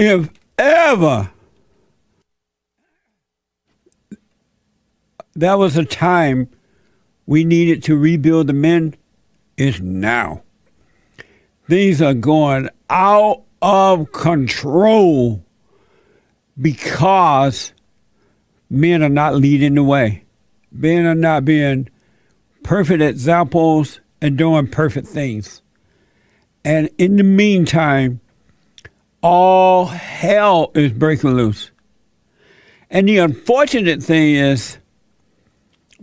if ever that was a time we needed to rebuild the men, is now. Things are going out of control because men are not leading the way. Men are not being perfect examples and doing perfect things. And in the meantime, all hell is breaking loose. And the unfortunate thing is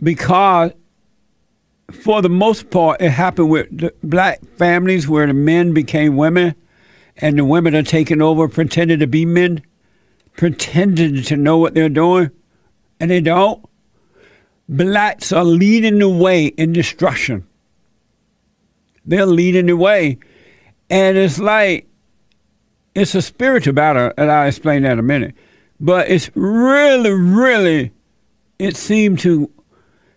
because for the most part it happened with black families where the men became women and the women are taking over pretending to be men, pretending to know what they're doing, and they don't. Blacks are leading the way in destruction. They're leading the way. And it's like, it's a spiritual battle, and I'll explain that in a minute. But it's really, really, it seemed to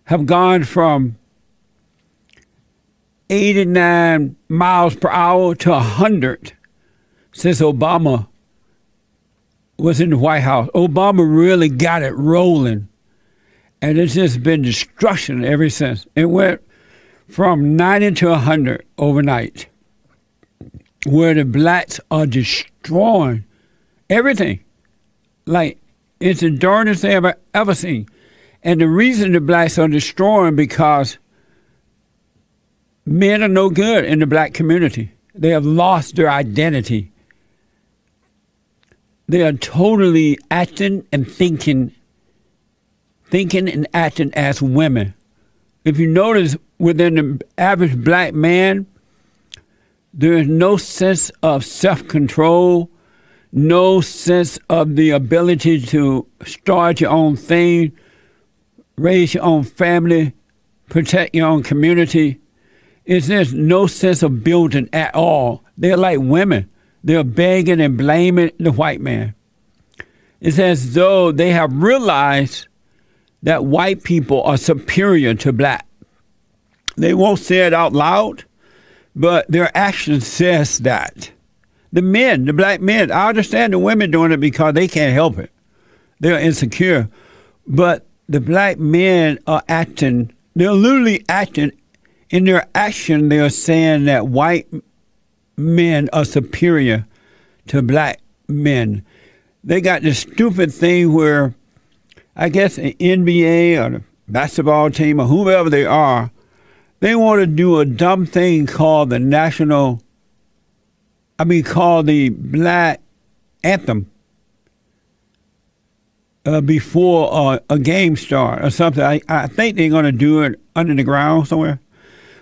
have gone from 89 miles per hour to 100 since Obama was in the White House. Obama really got it rolling. And it's just been destruction ever since. It went from 90 to 100 overnight, where the blacks are destroying everything. Like, it's the darndest I've ever, ever seen. And the reason the blacks are destroying because men are no good in the black community. They have lost their identity. They are totally acting and thinking, thinking and acting as women. If you notice within the average black man, there is no sense of self control, no sense of the ability to start your own thing, raise your own family, protect your own community. Is there's no sense of building at all. They're like women. They're begging and blaming the white man. It's as though they have realized that white people are superior to black. They won't say it out loud, but their action says that. The men, the black men, I understand the women doing it because they can't help it. They're insecure. But the black men are acting, they're literally acting in their action, they are saying that white men are superior to black men. They got this stupid thing where I guess an NBA or basketball team or whoever they are, they want to do a dumb thing called the national, I mean, called the black anthem uh, before uh, a game start or something. I, I think they're going to do it under the ground somewhere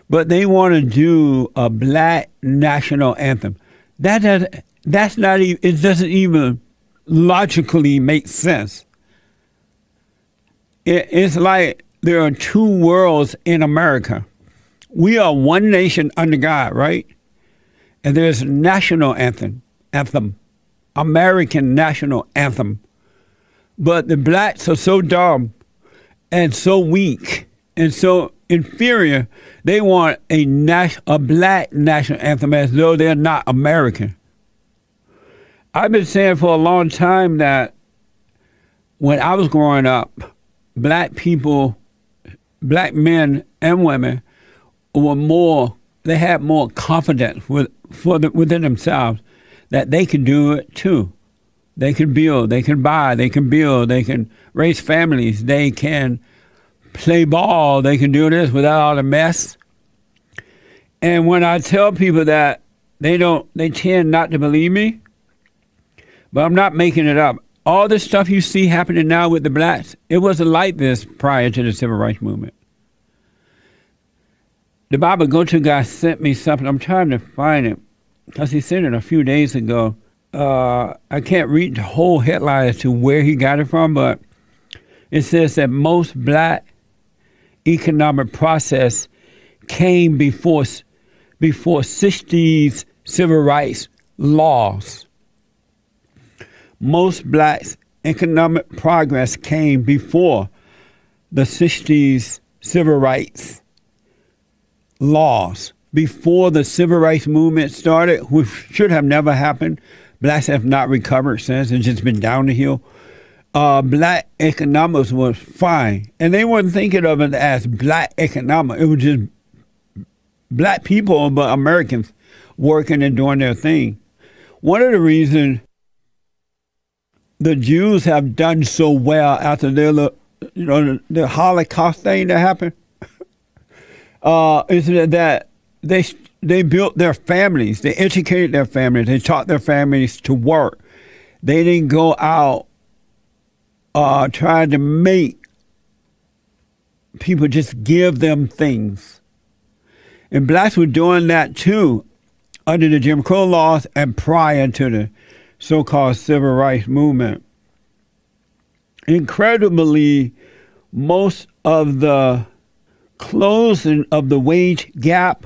but they want to do a black national anthem. That does, that's not even, it doesn't even logically make sense. It, it's like there are two worlds in America. We are one nation under God, right? And there's national anthem, anthem, American national anthem. But the blacks are so dumb and so weak and so inferior. They want a nas- a black national anthem as though they're not American. I've been saying for a long time that when I was growing up, black people, black men and women were more. They had more confidence with, for the, within themselves that they could do it too. They can build, they can buy, they can build, they can raise families, they can play ball, they can do this without all the mess. And when I tell people that, they don't, they tend not to believe me. But I'm not making it up. All this stuff you see happening now with the blacks, it wasn't like this prior to the civil rights movement. The Bible Go To guy sent me something. I'm trying to find it because he sent it a few days ago. Uh, I can't read the whole headline as to where he got it from, but it says that most black economic process came before before 60s civil rights laws. Most blacks' economic progress came before the 60s civil rights laws. Before the civil rights movement started, which should have never happened, blacks have not recovered since. It's just been down the hill. Uh, black economics was fine, and they weren't thinking of it as black economics. It was just black people, but Americans working and doing their thing. One of the reasons the Jews have done so well after their, you know, the Holocaust thing that happened, uh, is that they they built their families, they educated their families, they taught their families to work. They didn't go out uh, trying to make people just give them things. And blacks were doing that too under the Jim Crow laws and prior to the so called civil rights movement. Incredibly, most of the closing of the wage gap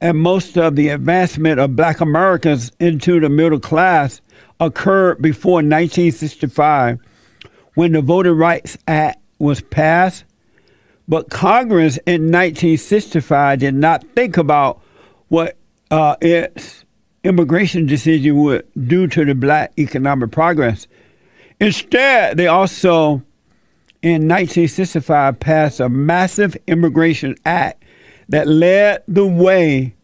and most of the advancement of black Americans into the middle class occurred before 1965 when the Voting Rights Act was passed. But Congress in 1965 did not think about what uh, its immigration decision would do to the black economic progress. Instead, they also, in 1965, passed a massive immigration act that led the way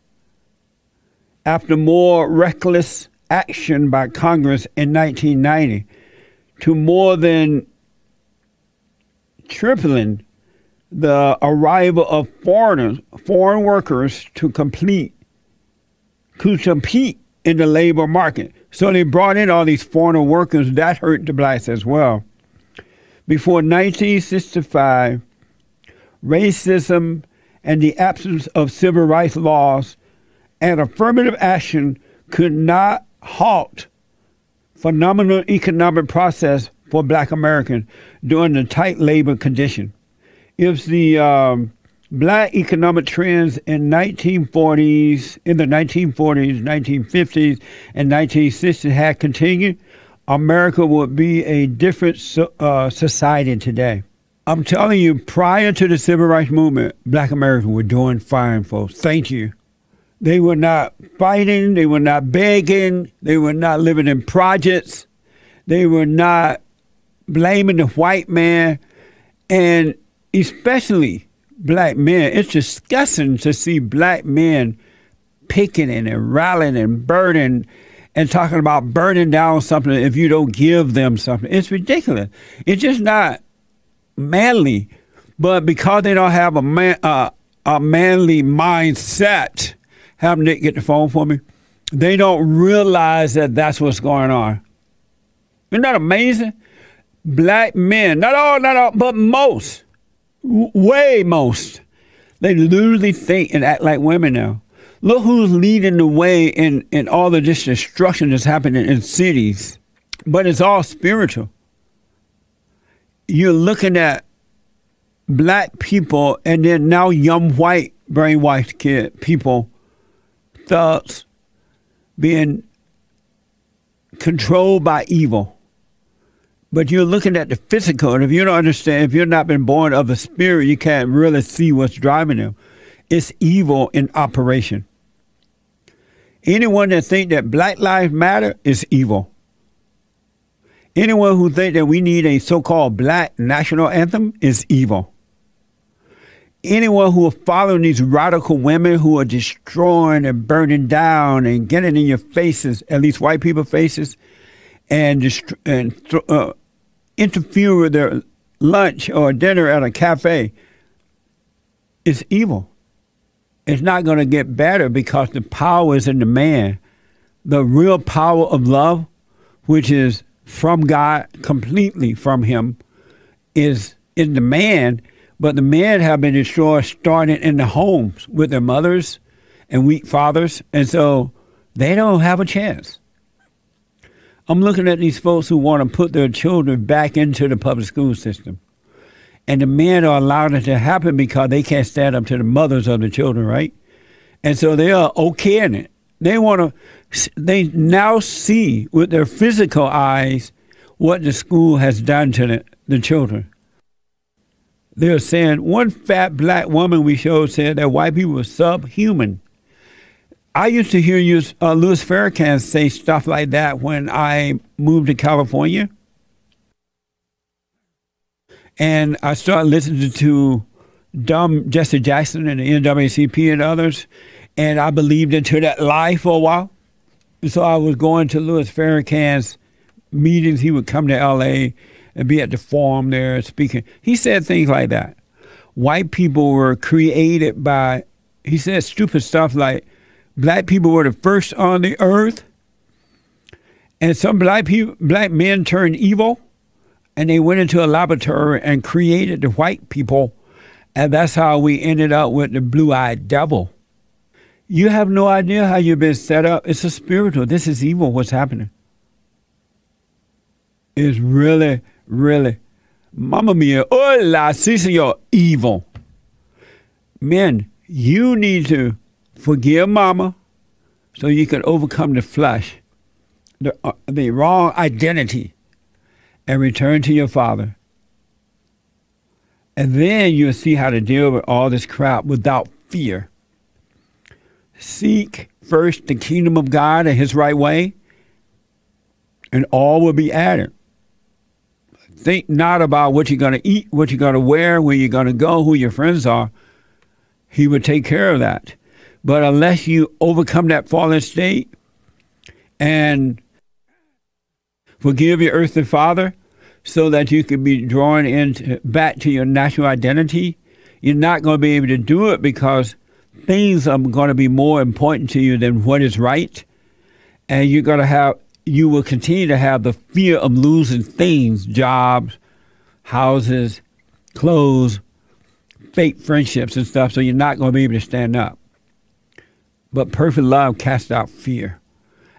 after more reckless action by Congress in 1990 to more than tripling the arrival of foreigners, foreign workers to complete to compete in the labor market. So they brought in all these foreign workers. That hurt the blacks as well. Before 1965, racism and the absence of civil rights laws and affirmative action could not halt phenomenal economic process for black Americans during the tight labor condition. If the um, black economic trends in 1940s, in the 1940s, 1950s, and 1960s had continued, America would be a different so, uh, society today. I'm telling you, prior to the civil rights movement, black Americans were doing fine, folks. Thank you. They were not fighting, they were not begging, they were not living in projects, they were not blaming the white man, and especially black men. It's disgusting to see black men picketing and rallying and burning and talking about burning down something if you don't give them something. It's ridiculous. It's just not manly. But because they don't have a man, uh, a manly mindset, have Nick get the phone for me. They don't realize that that's what's going on. Isn't that amazing? Black men, not all, not all, but most, way most, they literally think and act like women now. Look who's leading the way in, in all of this destruction that's happening in cities. But it's all spiritual. You're looking at black people and then now young white brainwashed kid people thoughts being controlled by evil. But you're looking at the physical, and if you don't understand, if you've not been born of the spirit, you can't really see what's driving them. It's evil in operation. Anyone that think that Black Lives Matter is evil. Anyone who think that we need a so-called black national anthem is evil anyone who are following these radical women who are destroying and burning down and getting in your faces, at least white people faces, and dist- and uh, interfere with their lunch or dinner at a cafe, is evil. It's not going to get better because the power is in the man. The real power of love, which is from God, completely from Him, is in the man but the men have been destroyed starting in the homes with their mothers and weak fathers. And so they don't have a chance. I'm looking at these folks who want to put their children back into the public school system. And the men are allowing it to happen because they can't stand up to the mothers of the children, right? And so they are okay in it. They want to, they now see with their physical eyes what the school has done to the, the children they're saying one fat black woman we showed said that white people were subhuman. I used to hear you, uh, Louis Farrakhan say stuff like that when I moved to California. And I started listening to dumb Jesse Jackson and the NAACP and others. And I believed into that lie for a while. So I was going to Louis Farrakhan's meetings. He would come to LA and be at the forum there speaking. He said things like that. White people were created by, he said stupid stuff like, black people were the first on the earth, and some black people, black men turned evil, and they went into a laboratory and created the white people, and that's how we ended up with the blue-eyed devil. You have no idea how you've been set up. It's a spiritual. This is evil. What's happening? It's really, really, Mama mia, hola, sí, señor, evil. Men, you need to forgive mama so you can overcome the flesh, the, uh, the wrong identity, and return to your father. And then you'll see how to deal with all this crap without fear. Seek first the kingdom of God and his right way, and all will be added. Think not about what you're going to eat, what you're going to wear, where you're going to go, who your friends are. He will take care of that. But unless you overcome that fallen state and forgive your earthly father so that you can be drawn into, back to your natural identity, you're not going to be able to do it because things are going to be more important to you than what is right. And you're going to have, you will continue to have the fear of losing things, jobs, houses, clothes, fake friendships and stuff. So you're not going to be able to stand up. But perfect love casts out fear,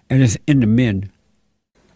and it's in the men.